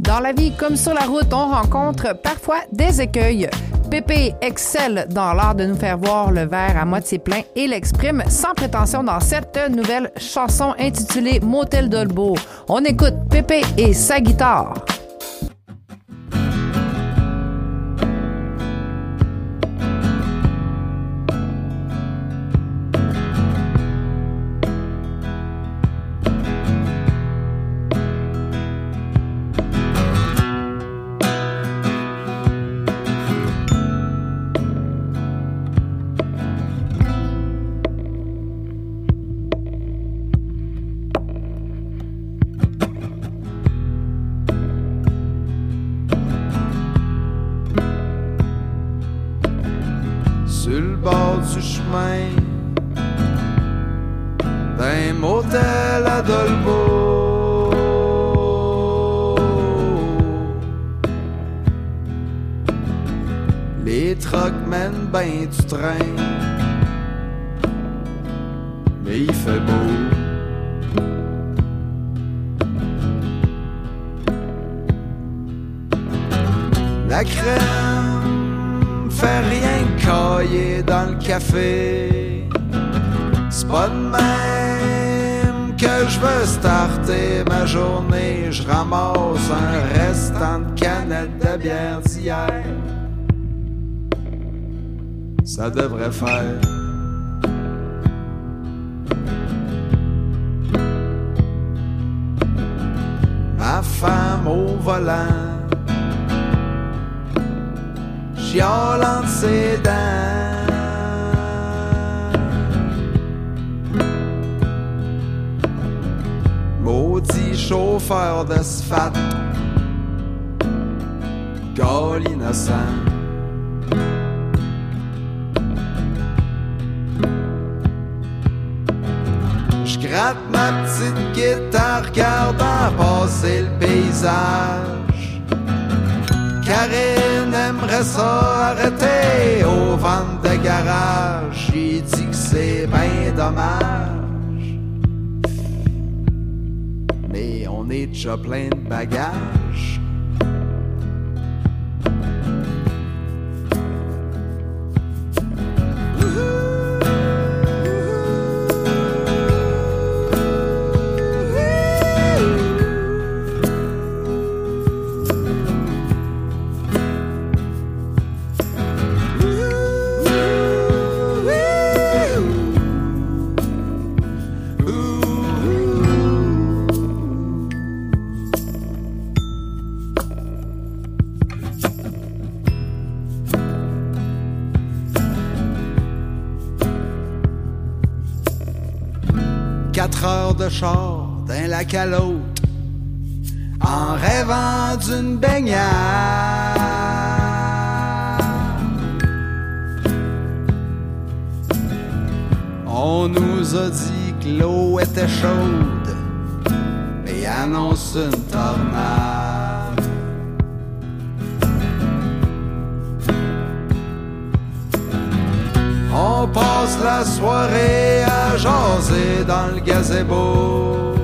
Dans la vie comme sur la route, on rencontre parfois des écueils. Pépé excelle dans l'art de nous faire voir le verre à moitié plein et l'exprime sans prétention dans cette nouvelle chanson intitulée Motel Dolbo. On écoute Pépé et sa guitare. Sur le bord du chemin d'un motel à Dolbeau. Les trucks mènent ben du train, mais il fait beau. La crème fait rien cailler dans le café. C'est pas de même que je veux starter ma journée. Je ramasse un restant de canette de bière d'hier. Ça devrait faire. Ma femme au volant ses. Maudit chauffeur de sphat, gars innocent. Je gratte ma petite guitare, regardant passer le paysage. Karine aimerait ça arrêter au vent de garage. J'ai dit que c'est bien dommage. Mais on est déjà plein de bagages. De char d'un lac à l'autre en rêvant d'une baignade. On nous a dit que l'eau était chaude, mais annonce une tornade. Passe la soirée à jaser dans le gazebo.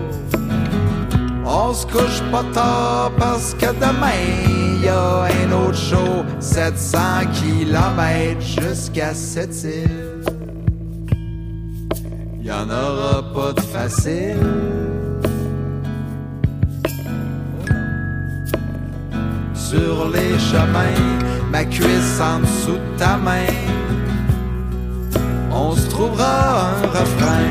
On se couche pas tard parce que demain y a un autre show. 700 km jusqu'à cette île. Y en aura pas de facile. Sur les chemins, ma cuisse en dessous de ta main trouvera un refrain.